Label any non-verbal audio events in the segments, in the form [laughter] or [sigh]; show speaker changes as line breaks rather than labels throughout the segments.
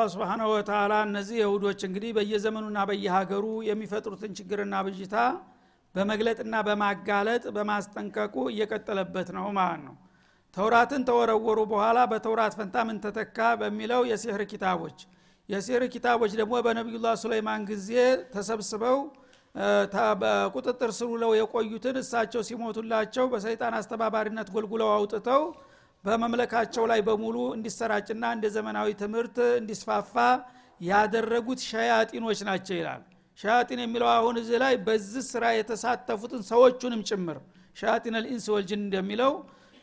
አላህ ስብሓናሁ ወተላ እነዚህ የሁዶች እንግዲህ በየዘመኑና በየሀገሩ የሚፈጥሩትን ችግርና ብዥታ በመግለጥና በማጋለጥ በማስጠንቀቁ እየቀጠለበት ነው ማለት ነው። ተውራትን ተወረወሩ በኋላ በተውራት ፈንታ ምን ተተካ በሚለው የሲህር ኪታቦች። የሲህር ኪታቦች ደግሞ በነቢዩላህ ሱለይማን ጊዜ ተሰብስበው በቁጥጥር ስር ውለው የቆዩትን እሳቸው ሲሞቱላቸው በሰይጣን አስተባባሪነት ጎልጉለው አውጥተው በመምለካቸው ላይ በሙሉ እንዲሰራጭና እንደ ዘመናዊ ትምህርት እንዲስፋፋ ያደረጉት ሸያጢኖች ናቸው ይላል። ሸያጢን የሚለው አሁን እዚህ ላይ በዚህ ስራ የተሳተፉትን ሰዎቹንም ጭምር ሸያጢን ልኢንስ ወልጅን እንደሚለው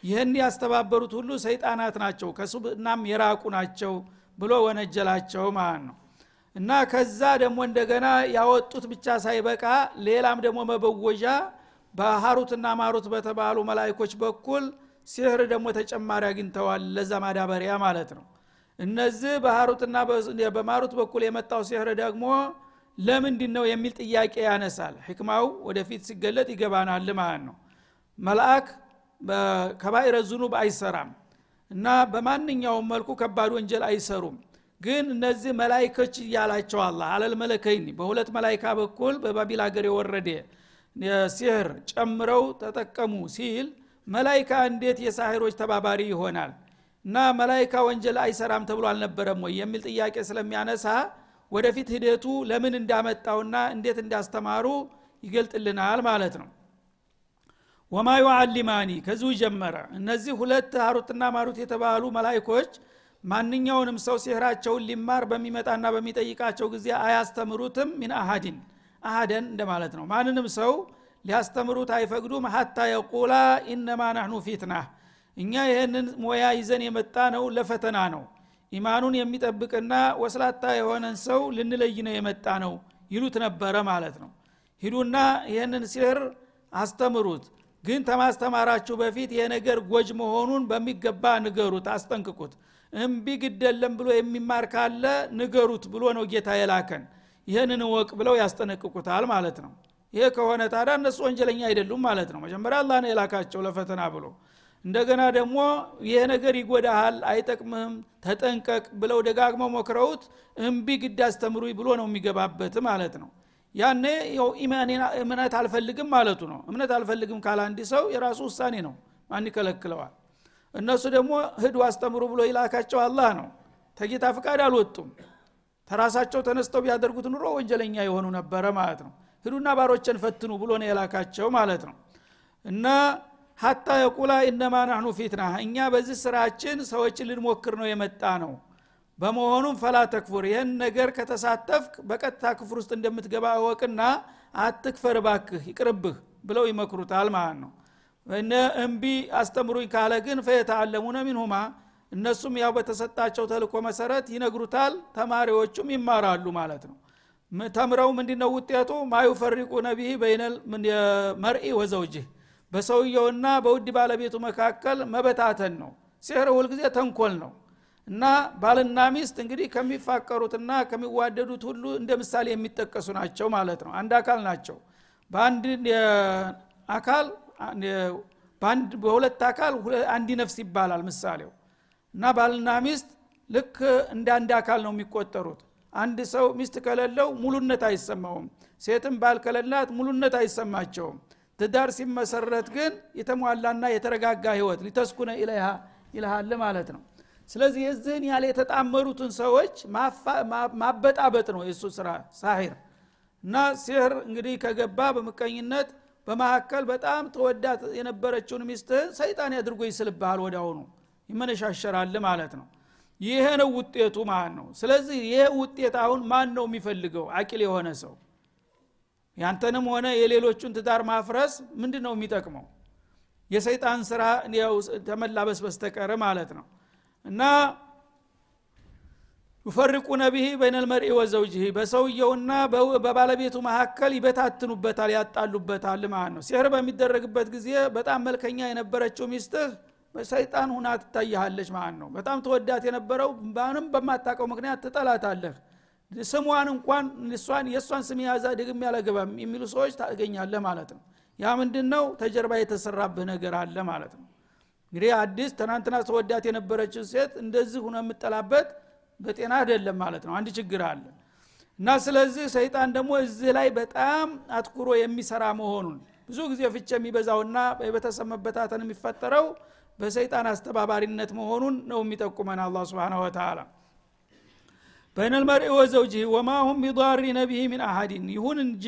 ይህን ያስተባበሩት ሁሉ ሰይጣናት ናቸው ከሱብናም የራቁ ናቸው ብሎ ወነጀላቸው ማለት ነው። እና ከዛ ደግሞ እንደገና ያወጡት ብቻ ሳይበቃ ሌላም ደግሞ መበወዣ በሀሩትና ማሩት በተባሉ መላይኮች በኩል ሲህር ደግሞ ተጨማሪ አግኝተዋል ለዛ ማዳበሪያ ማለት ነው። እነዚህ በሀሩትና በማሩት በኩል የመጣው ሲህር ደግሞ ለምንድን ነው የሚል ጥያቄ ያነሳል። ህክማው ወደፊት ሲገለጥ ይገባናል ማለት ነው። መልአክ ከባይረ ዙኑብ አይሰራም እና በማንኛውም መልኩ ከባድ ወንጀል አይሰሩም። ግን እነዚህ መላይኮች እያላቸው አላ አለል መለከይኒ በሁለት መላይካ በኩል በባቢል ሀገር የወረደ ሲህር ጨምረው ተጠቀሙ ሲል መላይካ እንዴት የሳሂሮች ተባባሪ ይሆናል? እና መላይካ ወንጀል አይሰራም ተብሎ አልነበረም ወይ የሚል ጥያቄ ስለሚያነሳ ወደፊት ሂደቱ ለምን እንዳመጣውና እንዴት እንዳስተማሩ ይገልጥልናል ማለት ነው። ወማ ዩዓሊማኒ ከዚሁ ጀመረ። እነዚህ ሁለት ሀሩትና ማሩት የተባሉ መላይኮች ማንኛውንም ሰው ሲህራቸውን ሊማር በሚመጣና በሚጠይቃቸው ጊዜ አያስተምሩትም ሚን አሃዲን አሃደን እንደማለት ነው። ማንንም ሰው ሊያስተምሩት አይፈቅዱም። ሀታ የቁላ ኢነማ ናህኑ ፊትና። እኛ ይህንን ሞያ ይዘን የመጣ ነው ለፈተና ነው። ኢማኑን የሚጠብቅና ወስላታ የሆነን ሰው ልንለይ ነው የመጣ ነው ይሉት ነበረ ማለት ነው። ሂዱና ይህንን ሲህር አስተምሩት። ግን ተማስተማራችሁ በፊት ይሄ ነገር ጎጅ መሆኑን በሚገባ ንገሩት አስጠንቅቁት። እምቢ ግደለም ብሎ የሚማር ካለ ንገሩት ብሎ ነው ጌታ የላከን። ይህንን ወቅ ብለው ያስጠነቅቁታል ማለት ነው ይሄ ከሆነ ታዲያ እነሱ ወንጀለኛ አይደሉም ማለት ነው። መጀመሪያ አላህ ነው የላካቸው ለፈተና ብሎ። እንደገና ደግሞ ይሄ ነገር ይጎዳሃል አይጠቅምህም ተጠንቀቅ ብለው ደጋግመው ሞክረውት እምቢ ግድ አስተምሩኝ ብሎ ነው የሚገባበት ማለት ነው። ያኔ እምነት አልፈልግም ማለቱ ነው። እምነት አልፈልግም ካለ አንድ ሰው የራሱ ውሳኔ ነው። ማን ይከለክለዋል? እነሱ ደግሞ ህዱ አስተምሩ ብሎ ይላካቸው አላህ ነው። ተጌታ ፍቃድ አልወጡም። ተራሳቸው ተነስተው ቢያደርጉት ኑሮ ወንጀለኛ የሆኑ ነበረ ማለት ነው ህዱና ባሮችን ፈትኑ ብሎ ነው የላካቸው ማለት ነው። እና ሀታ የቁላ ኢነማ ናህኑ ፊትና እኛ በዚህ ስራችን ሰዎችን ልንሞክር ነው የመጣ ነው። በመሆኑም ፈላ ተክፉር ይህን ነገር ከተሳተፍክ በቀጥታ ክፍር ውስጥ እንደምትገባ እወቅና አትክፈር ባክህ ይቅርብህ ብለው ይመክሩታል ማለት ነው። እነ እምቢ አስተምሩኝ ካለ ግን ፈየተአለሙነ ሚንሁማ እነሱም ያው በተሰጣቸው ተልኮ መሰረት ይነግሩታል ተማሪዎቹም ይማራሉ ማለት ነው ተምረው ምንድነው ውጤቱ? ማዩፈሪቁ ነቢህ በይነል መርኢ ወዘውጅህ። በሰውየውና በውድ ባለቤቱ መካከል መበታተን ነው። ሲህር ሁልጊዜ ተንኮል ነው። እና ባልና ሚስት እንግዲህ ከሚፋቀሩትና ከሚዋደዱት ሁሉ እንደ ምሳሌ የሚጠቀሱ ናቸው ማለት ነው። አንድ አካል ናቸው። በአንድ አካል በሁለት አካል አንድ ነፍስ ይባላል ምሳሌው። እና ባልና ሚስት ልክ እንደ አንድ አካል ነው የሚቆጠሩት አንድ ሰው ሚስት ከሌለው ሙሉነት አይሰማውም። ሴትም ባል ከሌላት ሙሉነት አይሰማቸውም። ትዳር ሲመሰረት ግን የተሟላና የተረጋጋ ህይወት ሊተስኩነ ኢለይሃ ይልሃል ማለት ነው። ስለዚህ የዚህን ያህል የተጣመሩትን ሰዎች ማበጣበጥ ነው የእሱ ስራ ሳሂር። እና ሲህር እንግዲህ ከገባ በምቀኝነት በመካከል በጣም ተወዳት የነበረችውን ሚስትህን ሰይጣን ያድርጎ ይስልብሃል ወዳውኑ ይመነሻሸራል ማለት ነው ይሄ ነው ውጤቱ ማለት ነው ስለዚህ ይሄ ውጤት አሁን ማን ነው የሚፈልገው? አቂል የሆነ ሰው ያንተንም ሆነ የሌሎቹን ትዳር ማፍረስ ምንድን ነው የሚጠቅመው? የሰይጣን ስራ ተመላበስ በስተቀር ማለት ነው። እና ዩፈርቁ ነቢህ በይነል መርኢ ወዘውጅህ በሰውየውና በባለቤቱ መካከል ይበታትኑበታል ያጣሉበታል ማለት ነው። ሲህር በሚደረግበት ጊዜ በጣም መልከኛ የነበረችው ሚስትህ ሰይጣን ሁና ትታያለች ማለት ነው። በጣም ተወዳት የነበረው ባንም በማታቀው ምክንያት ትጠላታለህ። ስሟን እንኳን እሷን የእሷን ስም ያዛ ድግም ያለገባም የሚሉ ሰዎች ታገኛለህ ማለት ነው። ያ ምንድን ነው ተጀርባ የተሰራብህ ነገር አለ ማለት ነው። እንግዲህ አዲስ ትናንትና ተወዳት የነበረችው ሴት እንደዚህ ሁነ የምጠላበት በጤና አይደለም ማለት ነው። አንድ ችግር አለ። እና ስለዚህ ሰይጣን ደግሞ እዚህ ላይ በጣም አትኩሮ የሚሰራ መሆኑን ብዙ ጊዜ ፍች የሚበዛውና የቤተሰብ የሚፈጠረው በሰይጣን አስተባባሪነት መሆኑን ነው የሚጠቁመን አላ ስብን ወተላ በይነል መርኢ ወዘውጅህ ወማ ሁም ቢዳሪነ ቢሂ ሚን አሀዲን ይሁን እንጂ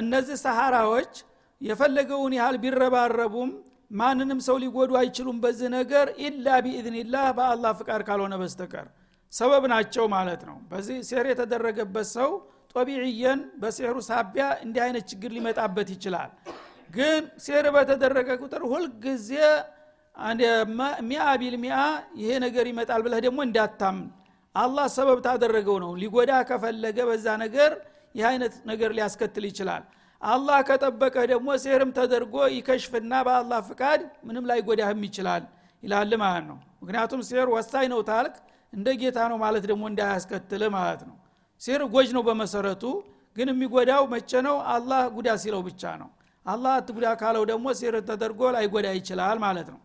እነዚህ ሰሃራዎች የፈለገውን ያህል ቢረባረቡም ማንንም ሰው ሊጎዱ አይችሉም በዚህ ነገር ኢላ ቢኢዝኒላህ በአላህ ፍቃድ ካልሆነ በስተቀር። ሰበብ ናቸው ማለት ነው። በዚህ ሴር የተደረገበት ሰው ጦቢዕየን በሴሩ ሳቢያ እንዲህ አይነት ችግር ሊመጣበት ይችላል። ግን ሴር በተደረገ ቁጥር ሁልጊዜ ሚያ ቢል ሚያ ይሄ ነገር ይመጣል ብለህ ደግሞ እንዳታምን። አላህ ሰበብ ታደረገው ነው። ሊጎዳ ከፈለገ በዛ ነገር ይህ አይነት ነገር ሊያስከትል ይችላል። አላህ ከጠበቀ ደግሞ ሲህርም ተደርጎ ይከሽፍና በአላህ ፍቃድ ምንም ላይጎዳህም ይችላል ይላል ማለት ነው። ምክንያቱም ሲህር ወሳኝ ነው ታልክ እንደ ጌታ ነው ማለት ደግሞ እንዳያስከትል ማለት ነው። ሲህር ጎጅ ነው በመሰረቱ ግን የሚጎዳው መቼ ነው? አላህ ጉዳ ሲለው ብቻ ነው። አላህ አትጉዳ ካለው ደግሞ ሲህር ተደርጎ ላይጎዳ ይችላል ማለት ነው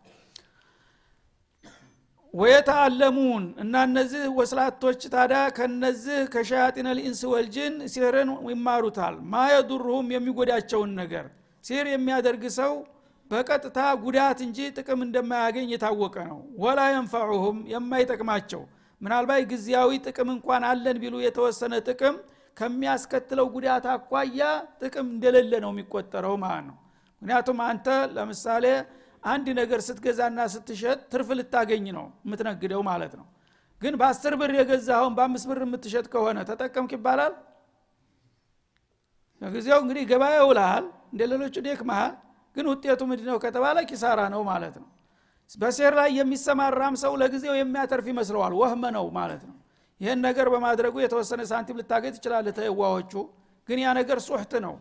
ويتعلمون እና እነዚህ ወስላቶች ታዲያ ከነዚህ ከ شياطين الإنس والجن ሲህርን ይማሩታል። ما يضرهم የሚጎዳቸውን ነገር ሲር የሚያደርግ ሰው በቀጥታ ጉዳት እንጂ ጥቅም እንደማያገኝ የታወቀ ነው። ወላ የንፈዑሁም የማይጠቅማቸው ምናልባት ጊዜያዊ ጥቅም እንኳን አለን ቢሉ የተወሰነ ጥቅም ከሚያስከትለው ጉዳት አኳያ ጥቅም እንደሌለ ነው የሚቆጠረው ማለት ነው። ምክንያቱም አንተ ለምሳሌ አንድ ነገር ስትገዛና ስትሸጥ ትርፍ ልታገኝ ነው የምትነግደው ማለት ነው። ግን በአስር ብር የገዛኸውን በአምስት ብር የምትሸጥ ከሆነ ተጠቀምክ ይባላል? ለጊዜው እንግዲህ ገበያ ውልሃል እንደ ሌሎቹ ደክመሃል ግን ውጤቱ ምንድነው ከተባለ ኪሳራ ነው ማለት ነው። በሴር ላይ የሚሰማራም ሰው ለጊዜው የሚያተርፍ ይመስለዋል ወህመ ነው ማለት ነው። ይህን ነገር በማድረጉ የተወሰነ ሳንቲም ልታገኝ ትችላለ ተየዋዎቹ ግን ያ ነገር ሱሕት ነው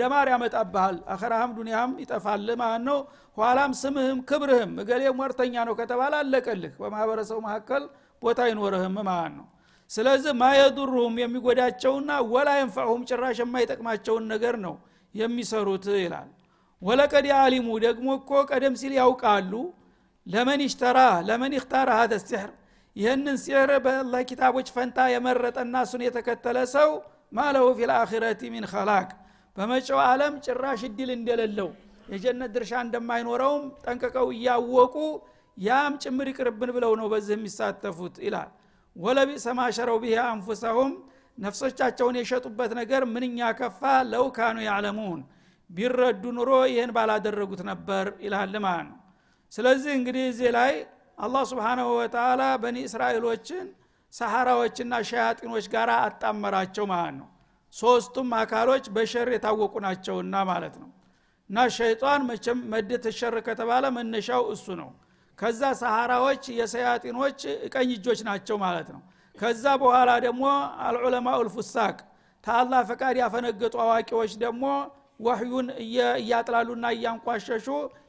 ደማር ያመጣብሃል። አኸራህም ዱኒያም ይጠፋል። ማለት ነው ኋላም ስምህም ክብርህም እገሌ ሟርተኛ ነው ከተባለ አለቀልህ። በማህበረሰቡ መካከል ቦታ አይኖርህም። ማለት ነው ስለዚህ ማየዱሩሁም የሚጎዳቸውና ወላ የንፈዑሁም ጭራሽ የማይጠቅማቸውን ነገር ነው የሚሰሩት ይላል። ወለቀድ አሊሙ ደግሞ እኮ ቀደም ሲል ያውቃሉ። ለመን ይሽተራ ለመን ይክታረ ሀደ ሲሕር። ይህንን ሲሕር በአላህ ኪታቦች ፈንታ የመረጠና እሱን የተከተለ ሰው ማለሁ ፊልአኺረቲ ሚን ኸላቅ በመጪው ዓለም ጭራሽ እድል እንደሌለው የጀነት ድርሻ እንደማይኖረውም ጠንቅቀው እያወቁ ያም ጭምር ይቅርብን ብለው ነው በዚህ የሚሳተፉት ይላል። ወለቢእሰ ማሸረው ብሄ አንፉሰሁም ነፍሶቻቸውን የሸጡበት ነገር ምንኛ ከፋ! ለው ካኑ ቢረዱ ኑሮ ይህን ባላደረጉት ነበር ይላል ማለት ነው ስለዚህ እንግዲህ እዚህ ላይ አላህ ስብሓናሁ ወተላ በኒ እስራኤሎችን ሰሐራዎችና ሸያጢኖች ጋር አጣመራቸው ማለት ነው ሶስቱም አካሎች በሸር የታወቁ ናቸውና ማለት ነው። እና ሸይጣን መቼም መደት ሸር ከተባለ መነሻው እሱ ነው። ከዛ ሰሃራዎች የሰያጢኖች ቀኝ እጆች ናቸው ማለት ነው። ከዛ በኋላ ደግሞ አልዑለማኡ ልፉሳቅ ታላህ ፈቃድ ያፈነገጡ አዋቂዎች ደግሞ ወህዩን እያጥላሉና እያንቋሸሹ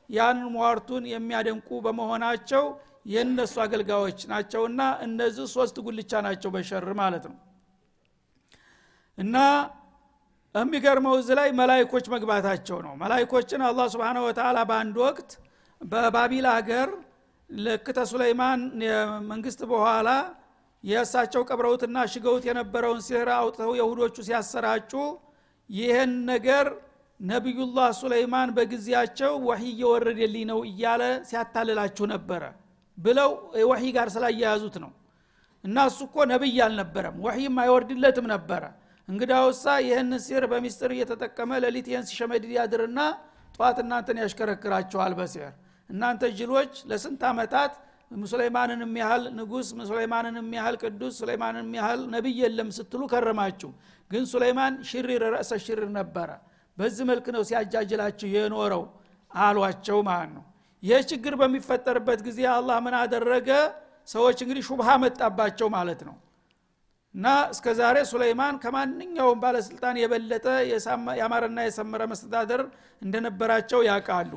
ያንን ሟርቱን የሚያደንቁ በመሆናቸው የእነሱ አገልጋዮች ናቸውና እነዚህ ሶስት ጉልቻ ናቸው በሸር ማለት ነው እና የሚገርመው እዚ ላይ መላይኮች መግባታቸው ነው። መላይኮችን አላህ ስብን ወተላ በአንድ ወቅት በባቢል ሀገር ልክ ተሱለይማን መንግስት በኋላ የእሳቸው ቀብረውትና ሽገውት የነበረውን ሲህር አውጥተው የሁዶቹ ሲያሰራጩ ይህን ነገር ነቢዩላህ ሱለይማን በጊዜያቸው ወሒ እየወረደልኝ ነው እያለ ሲያታልላችሁ ነበረ ብለው ወሒ ጋር ስላያያዙት ነው። እና እሱ እኮ ነቢይ አልነበረም። ወሒም አይወርድለትም ነበረ እንግዳውሳ ይህን ሲር በሚስጥር እየተጠቀመ ሌሊት ይህን ሲሸመድድ ያድርና ጠዋት እናንተን ያሽከረክራቸዋል በሲር። እናንተ ጅሎች ለስንት ዓመታት ሙሱለይማንን የሚያህል ንጉስ ሙሱለይማንን የሚያህል ቅዱስ ሱለይማንን የሚያህል ነቢይ የለም ስትሉ ከረማችሁ። ግን ሱለይማን ሽሪር ረእሰ ሽሪር ነበረ። በዚህ መልክ ነው ሲያጃጅላችሁ የኖረው አሏቸው ማለት ነው። ይህ ችግር በሚፈጠርበት ጊዜ አላህ ምን አደረገ? ሰዎች እንግዲህ ሹብሃ መጣባቸው ማለት ነው እና እስከ ዛሬ ሱለይማን ከማንኛውም ባለስልጣን የበለጠ ያማረና የሰመረ መስተዳደር እንደነበራቸው ያውቃሉ።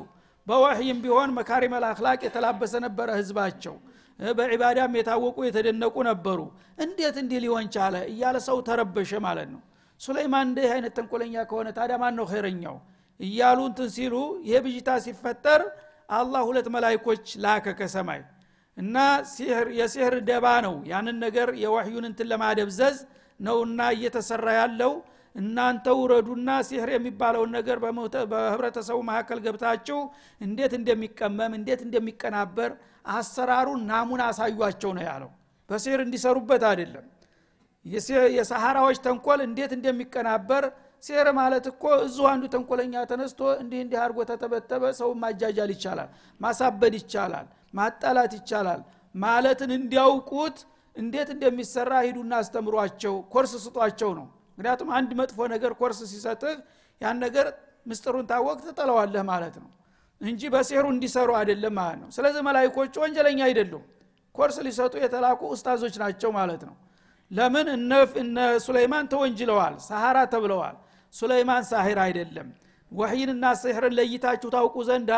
በወህይም ቢሆን መካሪም አልአክላቅ የተላበሰ ነበረ ህዝባቸው። በዒባዳም የታወቁ የተደነቁ ነበሩ። እንዴት እንዲህ ሊሆን ቻለ? እያለ ሰው ተረበሸ ማለት ነው። ሱለይማን እንዲህ አይነት ተንኮለኛ ከሆነ ታዲያ ማን ነው ኸይረኛው? እያሉ እንትን ሲሉ ይሄ ብዥታ ሲፈጠር አላህ ሁለት መላይኮች ላከ ከሰማይ እና የሲህር ደባ ነው። ያንን ነገር የወህዩን እንትን ለማደብዘዝ ነውና እየተሰራ ያለው። እናንተ ውረዱና ሲህር የሚባለውን ነገር በህብረተሰቡ መካከል ገብታችሁ እንዴት እንደሚቀመም እንዴት እንደሚቀናበር አሰራሩን ናሙና አሳዩቸው ነው ያለው። በሲህር እንዲሰሩበት አይደለም። የሰሃራዎች ተንኮል እንዴት እንደሚቀናበር ሲህር ማለት እኮ እዙ አንዱ ተንኮለኛ ተነስቶ እንዲህ እንዲህ አድርጎ ተተበተበ ሰው ማጃጃል ይቻላል ማሳበድ ይቻላል ማጣላት ይቻላል። ማለትን እንዲያውቁት እንዴት እንደሚሰራ ሂዱና አስተምሯቸው ኮርስ ስጧቸው ነው። ምክንያቱም አንድ መጥፎ ነገር ኮርስ ሲሰጥህ ያን ነገር ምስጥሩን ታወቅ ትጠለዋለህ ማለት ነው እንጂ በሲህሩ እንዲሰሩ አይደለም ማለት ነው። ስለዚህ መላይኮቹ ወንጀለኛ አይደሉም። ኮርስ ሊሰጡ የተላኩ ኡስታዞች ናቸው ማለት ነው። ለምን? እነ ሱለይማን ተወንጅለዋል ሰሃራ ተብለዋል። ሱለይማን ሳሂር አይደለም። ወህይንና ሲሕርን ለይታችሁ ታውቁ ዘንዳ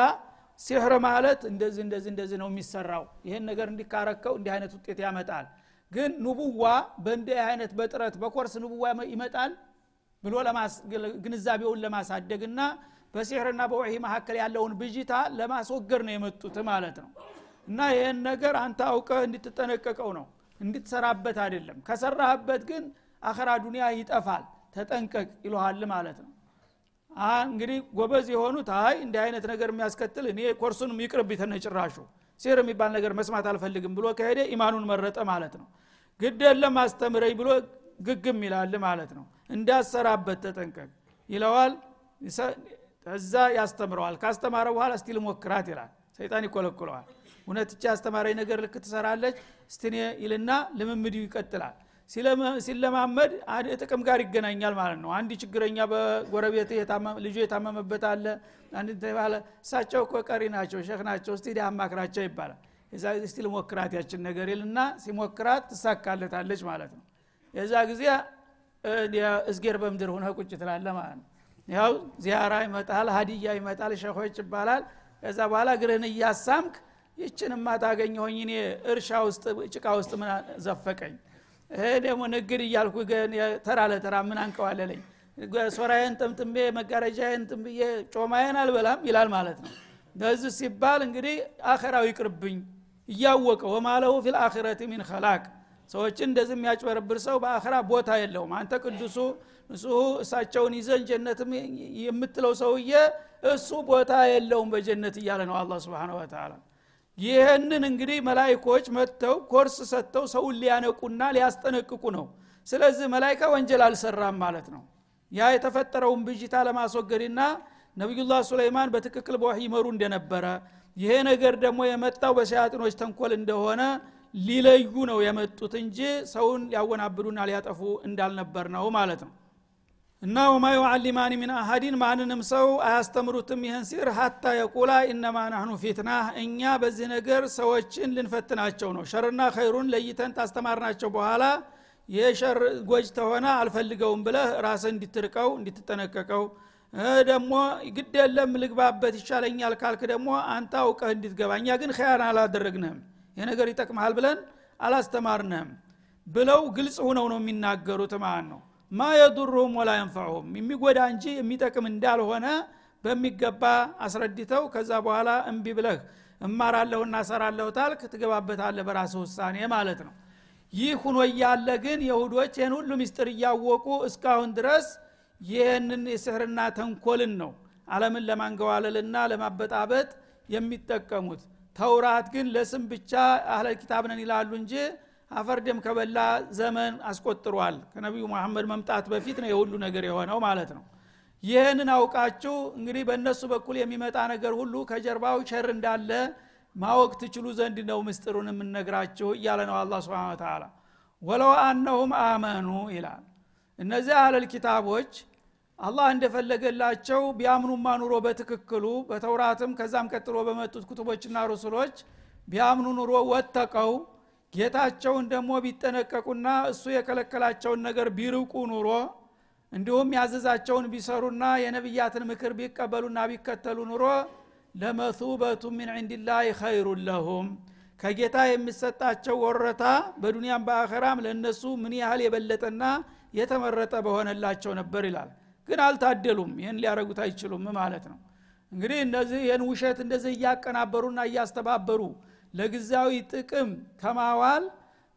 ሲሕር ማለት እንደዚህ እንደዚህ እንደዚህ ነው የሚሰራው። ይህን ነገር እንዲካረከው እንዲህ አይነት ውጤት ያመጣል። ግን ንቡዋ በእንዲህ አይነት በጥረት በኮርስ ንቡዋ ይመጣል ብሎ ግንዛቤውን ለማሳደግና በሲሕርና በወሒ መካከል ያለውን ብዥታ ለማስወገድ ነው የመጡት ማለት ነው። እና ይህን ነገር አንተ አውቀህ እንድትጠነቀቀው ነው። እንድትሰራበት አይደለም። ከሰራህበት ግን አኸራ ዱኒያ ይጠፋል። ተጠንቀቅ ይለሃል ማለት ነው እንግዲህ ጎበዝ የሆኑት አይ እንዲህ አይነት ነገር የሚያስከትል እኔ ኮርሱንም ይቅርብ ተነጭራሹ ሴር የሚባል ነገር መስማት አልፈልግም ብሎ ከሄደ ኢማኑን መረጠ ማለት ነው። ግድ የለም አስተምረኝ ብሎ ግግም ይላል ማለት ነው። እንዳሰራበት ተጠንቀቅ ይለዋል። እዛ ያስተምረዋል። ካስተማረ በኋላ እስቲ ልሞክራት ይላል። ሰይጣን ይኮለኩለዋል እውነት እቻ አስተማራኝ ነገር ልክ ትሰራለች? ስትኔ ይልና ልምምድ ይቀጥላል ሲለማመድ ጥቅም ጋር ይገናኛል ማለት ነው። አንድ ችግረኛ በጎረቤት ልጁ የታመመበት አለ። አንድ ተባለ እሳቸው እኮ ቀሪ ናቸው ሸክ ናቸው እስቲ አማክራቸው ይባላል። የዛ ጊዜ ልሞክራት ያችን ነገር ይልና ሲሞክራት ትሳካለታለች ማለት ነው። የዛ ጊዜ እዝጌር በምድር ሁነ ቁጭ ትላለ ማለት ነው። ያው ዚያራ ይመጣል ሀዲያ ይመጣል ሸኾች ይባላል። ከዛ በኋላ እግርህን እያሳምክ ይችንማ ታገኘሆኝ እኔ እርሻ ውስጥ ጭቃ ውስጥ ምን ዘፈቀኝ ይሄ ደግሞ ንግድ እያልኩ ተራ ለተራ ምን አንቀዋለለኝ ሶራዬን ጥምጥሜ መጋረጃዬን ጥምብዬ ጮማዬን አልበላም ይላል ማለት ነው። በዚህ ሲባል እንግዲህ አኸራው ይቅርብኝ እያወቀ وما له في الآخرة من خلاق ሰዎችን እንደዚህ የሚያጭበረብር ሰው በአኸራ ቦታ የለውም። አንተ ቅዱሱ ንጹሁ እሳቸውን ይዘን ጀነትም የምትለው ሰውዬ እሱ ቦታ የለውም በጀነት እያለ ነው አላ ስብን ወተላ ይህንን እንግዲህ መላይኮች መጥተው ኮርስ ሰጥተው ሰውን ሊያነቁና ሊያስጠነቅቁ ነው። ስለዚህ መላይካ ወንጀል አልሰራም ማለት ነው። ያ የተፈጠረውን ብዥታ ለማስወገድና ነቢዩላህ ሱለይማን በትክክል በወህ ይመሩ እንደነበረ ይሄ ነገር ደግሞ የመጣው በሸያጥኖች ተንኮል እንደሆነ ሊለዩ ነው የመጡት እንጂ ሰውን ሊያወናብዱና ሊያጠፉ እንዳልነበር ነው ማለት ነው እና وما يعلمان من أحد ማንንም ሰው አያስተምሩትም ይህን ሲህር حتى يقولا إنما نحن فتنة። እኛ በዚህ ነገር ሰዎችን ልንፈትናቸው ነው። ሸርና ኸይሩን ለይተን ታስተማርናቸው በኋላ የሸር ጎጅ ተሆነ አልፈልገውም ብለህ ራስህ እንድትርቀው እንድትጠነቀቀው ደግሞ ግድ የለም ልግባበት ይሻለኛል ካልክ ደግሞ አንተ አውቀህ እንድትገባ። ግን ኸያን አላደረግንህም። ይህ ነገር ይጠቅመሃል ብለን አላስተማርንህም ብለው ግልጽ ሁነው ነው የሚናገሩት ማለት ነው ማ የዱሩሁም ወላ የንፈዑሁም። የሚጎዳ እንጂ የሚጠቅም እንዳልሆነ በሚገባ አስረድተው ከዛ በኋላ እምቢ ብለህ እማራለሁና ሰራለሁ ታልክ ትገባበታለህ በራስህ ውሳኔ ማለት ነው። ይህ ሁኖ እያለ ግን የሁዶች ይህን ሁሉ ምስጢር እያወቁ እስካሁን ድረስ ይህንን የስህርና ተንኮልን ነው አለምን ለማንገዋለልና ለማበጣበጥ የሚጠቀሙት። ተውራት ግን ለስም ብቻ አህለ ኪታብ ይላሉ እንጂ አፈርደም ከበላ ዘመን አስቆጥሯል። ከነቢዩ መሐመድ መምጣት በፊት ነው የሁሉ ነገር የሆነው ማለት ነው። ይህንን አውቃችሁ እንግዲህ በእነሱ በኩል የሚመጣ ነገር ሁሉ ከጀርባው ሸር እንዳለ ማወቅ ትችሉ ዘንድ ነው ምስጢሩን የምነግራችሁ እያለ ነው አላ ስብን ተላ ወለው አነሁም አመኑ ይላል። እነዚህ አህለል ኪታቦች አላህ እንደፈለገላቸው ቢያምኑማ ኑሮ በትክክሉ በተውራትም ከዛም ቀጥሎ በመጡት ኩቱቦችና ሩሱሎች ቢያምኑ ኑሮ ወተቀው ጌታቸውን ደግሞ ቢጠነቀቁና እሱ የከለከላቸውን ነገር ቢርቁ ኑሮ እንዲሁም ያዘዛቸውን ቢሰሩና የነቢያትን ምክር ቢቀበሉና ቢከተሉ ኑሮ ለመቱበቱ ምን ዕንድላህ ኸይሩን ለሁም። ከጌታ የሚሰጣቸው ወረታ በዱንያም በአኸራም ለእነሱ ምን ያህል የበለጠና የተመረጠ በሆነላቸው ነበር ይላል። ግን አልታደሉም። ይህን ሊያረጉት አይችሉም ማለት ነው። እንግዲህ እነዚህ ይህን ውሸት እንደዚህ እያቀናበሩና እያስተባበሩ ለጊዜያዊ ጥቅም ከማዋል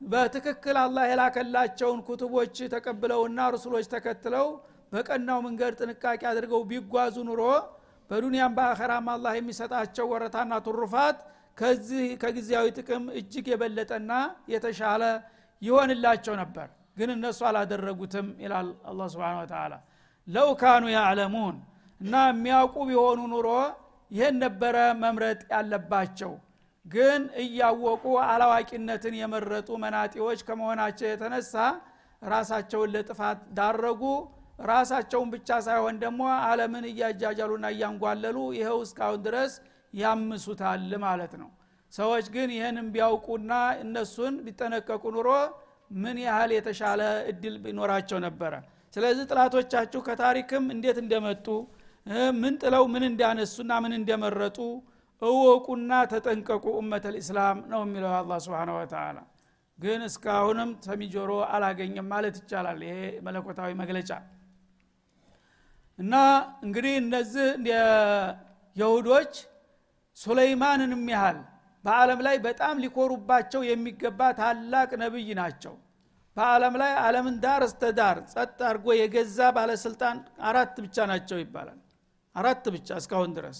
በትክክል አላህ የላከላቸውን ኩትቦች ተቀብለውና ርሱሎች ተከትለው በቀናው መንገድ ጥንቃቄ አድርገው ቢጓዙ ኑሮ በዱንያም በአኸራም አላህ የሚሰጣቸው ወረታና ትሩፋት ከዚህ ከጊዜያዊ ጥቅም እጅግ የበለጠና የተሻለ ይሆንላቸው ነበር። ግን እነሱ አላደረጉትም ይላል አላ ስብን ተላ ለው ካኑ ያዕለሙን እና የሚያውቁ ቢሆኑ ኑሮ ይህን ነበረ መምረጥ ያለባቸው ግን እያወቁ አላዋቂነትን የመረጡ መናጢዎች ከመሆናቸው የተነሳ ራሳቸውን ለጥፋት ዳረጉ። ራሳቸውን ብቻ ሳይሆን ደግሞ አለምን እያጃጃሉና እያንጓለሉ ይኸው እስካሁን ድረስ ያምሱታል ማለት ነው። ሰዎች ግን ይህንም ቢያውቁና እነሱን ቢጠነቀቁ ኑሮ ምን ያህል የተሻለ እድል ቢኖራቸው ነበረ? ስለዚህ ጥላቶቻችሁ ከታሪክም እንዴት እንደመጡ ምን ጥለው ምን እንዳነሱና ምን እንደመረጡ እወቁና ተጠንቀቁ ኡመት ልእስላም ነው የሚለው አላ ስብን ወተላ ግን እስካሁንም ሰሚጆሮ አላገኘም ማለት ይቻላል ይሄ መለኮታዊ መግለጫ። እና እንግዲህ እነዚህ የሁዶች ሱለይማንንም ያህል በአለም ላይ በጣም ሊኮሩባቸው የሚገባ ታላቅ ነብይ ናቸው። በአለም ላይ አለምን ዳር እስተ ዳር ጸጥ አድርጎ የገዛ ባለስልጣን አራት ብቻ ናቸው ይባላል። አራት ብቻ እስካሁን ድረስ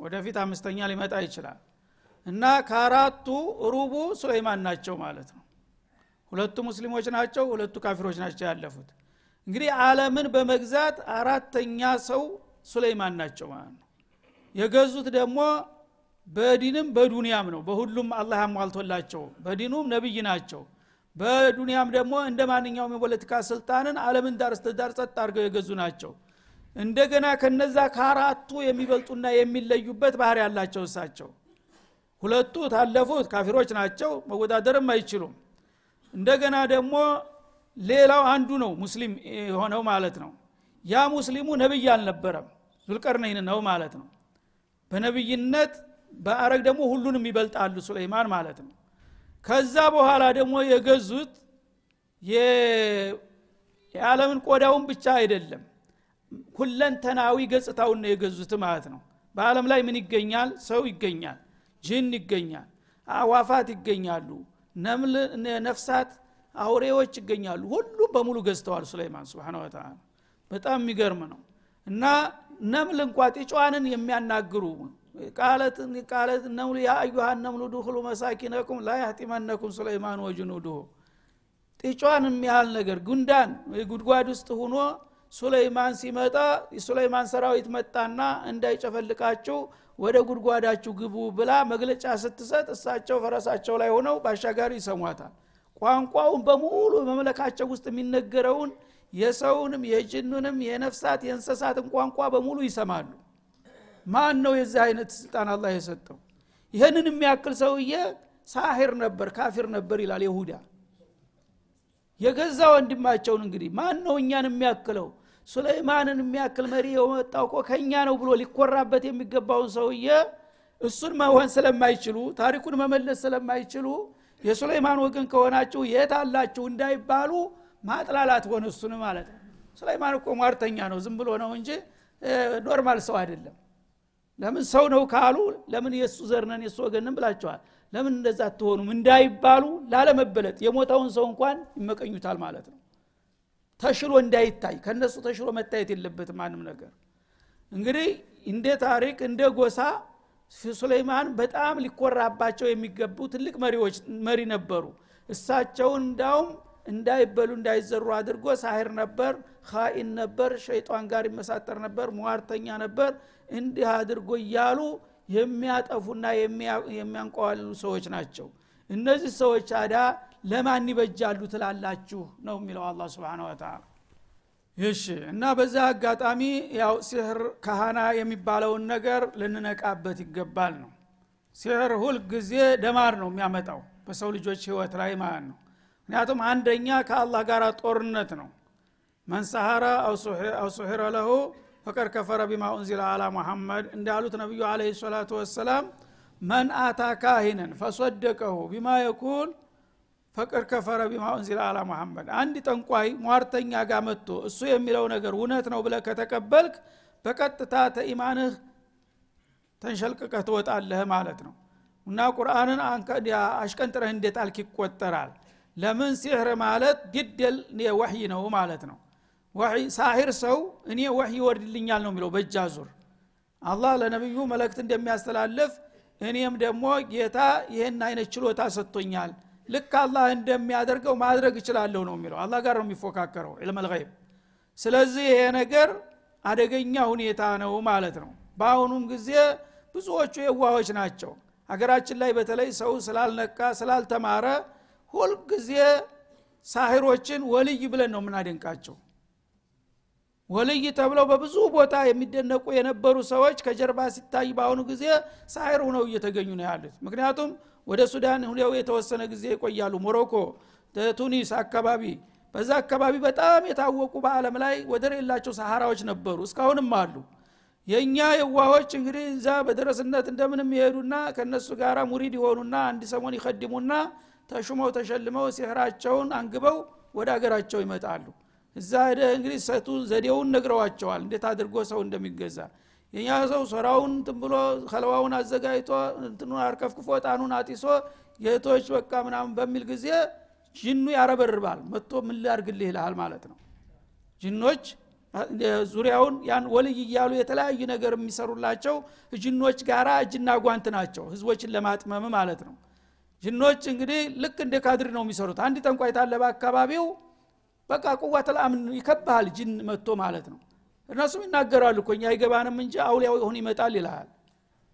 ወደፊት አምስተኛ ሊመጣ ይችላል። እና ከአራቱ ሩቡ ሱለይማን ናቸው ማለት ነው። ሁለቱ ሙስሊሞች ናቸው ሁለቱ ካፊሮች ናቸው ያለፉት። እንግዲህ አለምን በመግዛት አራተኛ ሰው ሱለይማን ናቸው ማለት ነው። የገዙት ደግሞ በዲንም በዱንያም ነው። በሁሉም አላህ ያሟልቶላቸው በዲኑም ነብይ ናቸው። በዱንያም ደግሞ እንደ ማንኛውም የፖለቲካ ስልጣንን አለምን ዳር ስተዳር ጸጥ አድርገው የገዙ ናቸው እንደገና ከነዛ ከአራቱ የሚበልጡና የሚለዩበት ባህር ያላቸው እሳቸው። ሁለቱ ታለፉት ካፊሮች ናቸው መወዳደርም አይችሉም። እንደገና ደግሞ ሌላው አንዱ ነው ሙስሊም የሆነው ማለት ነው። ያ ሙስሊሙ ነብይ አልነበረም ዙልቀርነይን ነው ማለት ነው። በነብይነት በአረግ ደግሞ ሁሉንም ይበልጣሉ ሱለይማን ማለት ነው። ከዛ በኋላ ደግሞ የገዙት የዓለምን ቆዳውን ብቻ አይደለም ሁለንተናዊ ገጽታውን ነው የገዙት ማለት ነው። በአለም ላይ ምን ይገኛል? ሰው ይገኛል ጅን ይገኛል አዋፋት ይገኛሉ ነምል ነፍሳት አውሬዎች ይገኛሉ። ሁሉም በሙሉ ገዝተዋል ሱለይማን ስብን ወተላ በጣም የሚገርም ነው። እና ነምል እንኳ ጢጫዋንን የሚያናግሩ ቃለት ቃለት ነምሉ ያ ነምሉ ድኹሉ መሳኪነኩም ላ ሱለይማን ወጅኑድሁ ጢጫዋን የሚያህል ነገር ጉንዳን ጉድጓድ ውስጥ ሁኖ ሱለይማን ሲመጣ የሱለይማን ሰራዊት መጣና እንዳይጨፈልቃችሁ ወደ ጉድጓዳችሁ ግቡ ብላ መግለጫ ስትሰጥ እሳቸው ፈረሳቸው ላይ ሆነው ባሻጋሪ ይሰሟታል። ቋንቋውን በሙሉ መመለካቸው ውስጥ የሚነገረውን የሰውንም የጅኑንም የነፍሳት የእንስሳትን ቋንቋ በሙሉ ይሰማሉ። ማን ነው የዚህ አይነት ስልጣን አላህ የሰጠው? ይህንን የሚያክል ሰውዬ ሳሂር ነበር ካፊር ነበር ይላል ይሁዳ የገዛ ወንድማቸውን እንግዲህ ማን ነው እኛን የሚያክለው ሱለይማንን የሚያክል መሪ የመጣው እኮ ከእኛ ነው ብሎ ሊኮራበት የሚገባውን ሰውዬ እሱን መሆን ስለማይችሉ ታሪኩን መመለስ ስለማይችሉ የሱለይማን ወገን ከሆናችሁ የት አላችሁ እንዳይባሉ ማጥላላት ሆነ እሱን ማለት ነው። ሱለይማን እኮ ሟርተኛ ነው ዝም ብሎ ነው እንጂ normal ሰው አይደለም። ለምን ሰው ነው ካሉ ለምን የእሱ ዘርነን የእሱ ወገንን ብላቸዋል ለምን እንደዛ አትሆኑም? እንዳይባሉ ላለመበለጥ የሞተውን ሰው እንኳን ይመቀኙታል ማለት ነው ተሽሎ እንዳይታይ ከነሱ ተሽሎ መታየት የለበትም ማንም ነገር። እንግዲህ እንደ ታሪክ እንደ ጎሳ ሱለይማን በጣም ሊኮራባቸው የሚገቡ ትልቅ መሪዎች መሪ ነበሩ። እሳቸውን እንዳውም እንዳይበሉ እንዳይዘሩ አድርጎ ሳሂር ነበር ካኢን ነበር ሸይጣን ጋር ይመሳጠር ነበር ሟርተኛ ነበር እንዲህ አድርጎ እያሉ የሚያጠፉና የሚያንቀዋልሉ ሰዎች ናቸው። እነዚህ ሰዎች አዳ ለማን ይበጃሉ ትላላችሁ? ነው የሚለው አላ ስብን ወተላ እሺ እና በዛ አጋጣሚ ያው ሲህር ካህና የሚባለውን ነገር ልንነቃበት ይገባል ነው። ሲህር ሁል ጊዜ ደማር ነው የሚያመጣው በሰው ልጆች ህይወት ላይ ማለት ነው። ምክንያቱም አንደኛ ከአላህ ጋር ጦርነት ነው። መንሰሐረ አው ለሁ ፈቀድ ከፈረ ቢማ ኡንዚለ አላ ሙሐመድ እንዳሉት ነቢዩ አለ ሰላቱ ወሰላም መን አታ ካሂነን ፈሰደቀሁ ቢማ የኩል ፈቀድ ከፈረ ቢማ ኡንዚለ አላ ሙሐመድ። አንድ ጠንቋይ ሟርተኛ ጋር መጥቶ እሱ የሚለው ነገር እውነት ነው ብለ ከተቀበልክ በቀጥታ ተኢማንህ ተንሸልቅቀህ ትወጣለህ ማለት ነው። እና ቁርአንን አሽቀንጥረህ እንዴት አልክ? ይቆጠራል። ለምን ሲሕር ማለት ግደል ወህይ ነው ማለት ነው። ሳሂር ሰው እኔ ወህይ ይወርድልኛል ነው የሚለው በእጃ ዙር አላህ ለነቢዩ መልእክት እንደሚያስተላልፍ እኔም ደግሞ ጌታ ይህን አይነት ችሎታ ሰጥቶኛል ልክ አላህ እንደሚያደርገው ማድረግ እችላለሁ ነው የሚለው። አላህ ጋር ነው የሚፎካከረው ዕልመል ስለዚህ ይሄ ነገር አደገኛ ሁኔታ ነው ማለት ነው። በአሁኑም ጊዜ ብዙዎቹ የዋሆች ናቸው። ሀገራችን ላይ በተለይ ሰው ስላልነቃ ስላልተማረ ሁልጊዜ ሳሂሮችን ወልይ ብለን ነው የምናደንቃቸው። ወልይ ተብለው በብዙ ቦታ የሚደነቁ የነበሩ ሰዎች ከጀርባ ሲታይ በአሁኑ ጊዜ ሳይር ሁነው እየተገኙ ነው ያሉት። ምክንያቱም ወደ ሱዳን ሁኔው የተወሰነ ጊዜ ይቆያሉ። ሞሮኮ ቱኒስ አካባቢ በዛ አካባቢ በጣም የታወቁ በአለም ላይ ወደር የላቸው ሰሃራዎች ነበሩ። እስካሁንም አሉ። የእኛ የዋሆች እንግዲህ እዛ በደረስነት እንደምንም ይሄዱና ከእነሱ ጋር ሙሪድ የሆኑና አንድ ሰሞን ይከድሙና ተሹመው ተሸልመው ሲህራቸውን አንግበው ወደ አገራቸው ይመጣሉ። እዛ እንግዲህ ሰቱ ዘዴውን ነግረዋቸዋል። እንዴት አድርጎ ሰው እንደሚገዛ የኛ ሰው ሶራውን እንትን ብሎ ከለዋውን አዘጋጅቶ እንትኑን አርከፍክፎ ጣኑን አጢሶ የቶች በቃ ምናምን በሚል ጊዜ ጅኑ ያረበርባል። መጥቶ ምን ላርግልህ ይልሃል ማለት ነው። ጅኖች ዙሪያውን ያን ወልይ እያሉ የተለያዩ ነገር የሚሰሩላቸው ጅኖች ጋራ እጅና ጓንት ናቸው። ህዝቦችን ለማጥመም ማለት ነው። ጅኖች እንግዲህ ልክ እንደ ካድር ነው የሚሰሩት። አንድ ጠንቋይ በአካባቢው በቃ ቁዋት ልአምን ይከብሃል ጅን መጥቶ ማለት ነው እነሱም ይናገራሉ እኮ እኛ አይገባንም እንጂ አውሊያው ይሁን ይመጣል ይልሃል።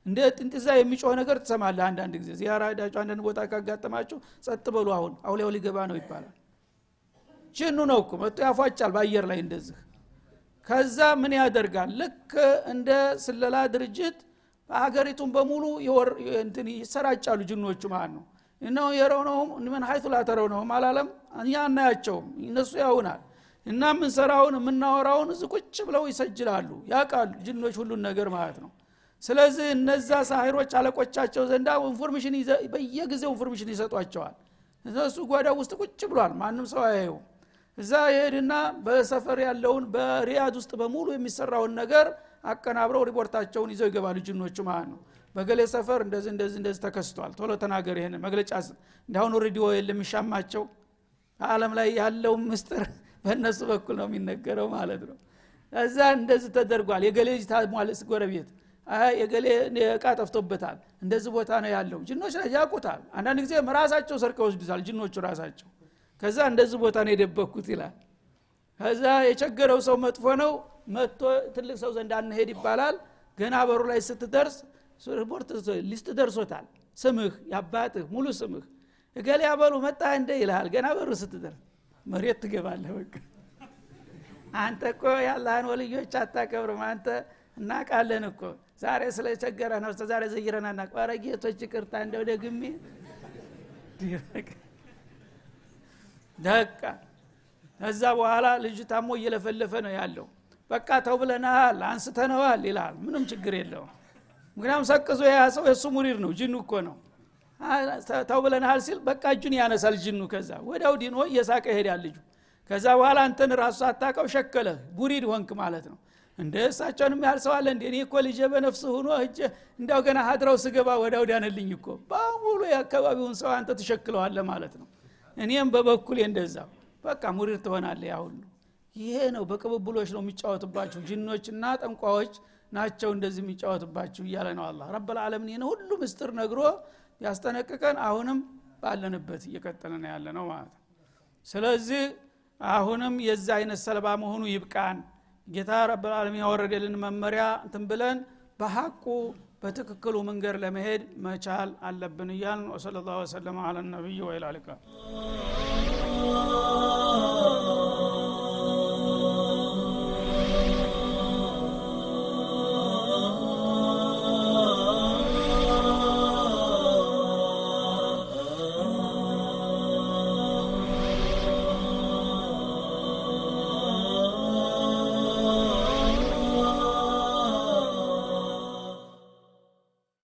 እንደ ጥንጥዛ የሚጮህ ነገር ትሰማለህ አንዳንድ ጊዜ። ዚያራ ሄዳችሁ አንዳንድ ቦታ ካጋጠማችሁ ጸጥ በሉ አሁን አውሊያው ሊገባ ነው ይባላል። ጅኑ ነው እኮ መጥቶ ያፏጫል በአየር ላይ እንደዚህ። ከዛ ምን ያደርጋል? ልክ እንደ ስለላ ድርጅት ሀገሪቱን በሙሉ ይሰራጫሉ ጅኖቹ ማለት ነው። إنهم يرونهم من حيث لا ترونهم አላለም። እኛ አናያቸውም። እነሱ ያዩናል እና የምንሰራውን የምናወራውን እዚ ቁጭ ብለው ይሰጅላሉ ያቃሉ ጅኖች ሁሉን ነገር ማለት ነው። ስለዚህ እነዛ ሳሂሮች አለቆቻቸው ዘንዳ information በየጊዜው information ይሰጧቸዋል። እነሱ ጓዳ ውስጥ ቁጭ ብሏል ማንም ሰው አያየው እዛ ይሄድና በሰፈር ያለውን በሪያድ ውስጥ በሙሉ የሚሰራውን ነገር አቀናብረው ሪፖርታቸውን ይዘው ይገባሉ ጅኖቹ ማለት ነው። በገሌ ሰፈር እንደዚህ እንደዚህ እንደዚህ ተከስቷል ቶሎ ተናገር ይሄን መግለጫ እንዳሁኑ ሬዲዮ የለም የሚሻማቸው። በአለም ላይ ያለው ምስጥር በእነሱ በኩል ነው የሚነገረው ማለት ነው። እዛ እንደዚህ ተደርጓል። የገሌ ታሟልስ ጎረቤት? የገሌ እቃ ጠፍቶበታል። እንደዚህ ቦታ ነው ያለው። ጅኖች ያውቁታል። አንዳንድ ጊዜ ራሳቸው ሰርቀው ወስዱታል ጅኖቹ ራሳቸው። ከዛ እንደዚህ ቦታ ነው የደበቅኩት ይላል። ከዛ የቸገረው ሰው መጥፎ ነው መጥቶ ትልቅ ሰው ዘንድ አንሄድ ይባላል። ገና በሩ ላይ ስትደርስ ሪፖርት list ደርሶታል። ስምህ ያባትህ ሙሉ ስምህ። እገሌ ያበሉ መጣ እንደ ይልሃል። ገና በሩ ስትደርስ መሬት ትገባለህ በቃ። አንተ እኮ ያላህን ወልዮች አታከብርም። አንተ እናቃለን እኮ። ዛሬ ስለቸገረ ነው ዛሬ ዘይረና ና ኧረ ጌቶች እንደው ደግሜ [laughs] ደቃ። ከዛ በኋላ ልጅ ታሞ እየለፈለፈ ነው ያለው። በቃ ተው ብለናል አንስተነዋል ይልሃል ምንም ችግር የለውም። ምክንያቱም ሰቅዞ ያ ሰው የእሱ ሙሪር ነው ጅኑ እኮ ነው ተው ብለናል ሲል በቃ እጁን ያነሳል ጅኑ። ከዛ ወዲያው ዲኖ እየሳቀ ይሄዳል ልጁ። ከዛ በኋላ አንተን ራሱ አታቀው ሸከለህ ቡሪድ ሆንክ ማለት ነው። እንደ እሳቸውንም ያህል ሰው አለ እንዴ? እኔ እኮ ልጄ በነፍስ ሁኖ እጀ እንዳው ገና ሀድረው ስገባ ወዳው ዳንልኝ እኮ። በሙሉ የአካባቢውን ሰው አንተ ትሸክለዋለ ማለት ነው። እኔም በበኩል እንደዛው። በቃ ሙሪር ትሆናለ ያሁሉ ይሄ ነው በቅብብሎች ነው የሚጫወትባችሁ። ጅኖችና ጠንቋዎች ናቸው እንደዚህ የሚጫወትባችሁ እያለ ነው አላ ረብልዓለምን ይህን ሁሉ ምስጥር ነግሮ ያስጠነቅቀን አሁንም ባለንበት እየቀጠለ ነው ያለ ነው። ማለት ስለዚህ አሁንም የዛ አይነት ሰለባ መሆኑ ይብቃን። ጌታ ረብልዓለሚን ያወረደልን መመሪያ እንትን ብለን በሀቁ በትክክሉ መንገድ ለመሄድ መቻል አለብን እያልን ወሰለ ላሁ ወሰለማ አለ ነቢይ ወይላልቃ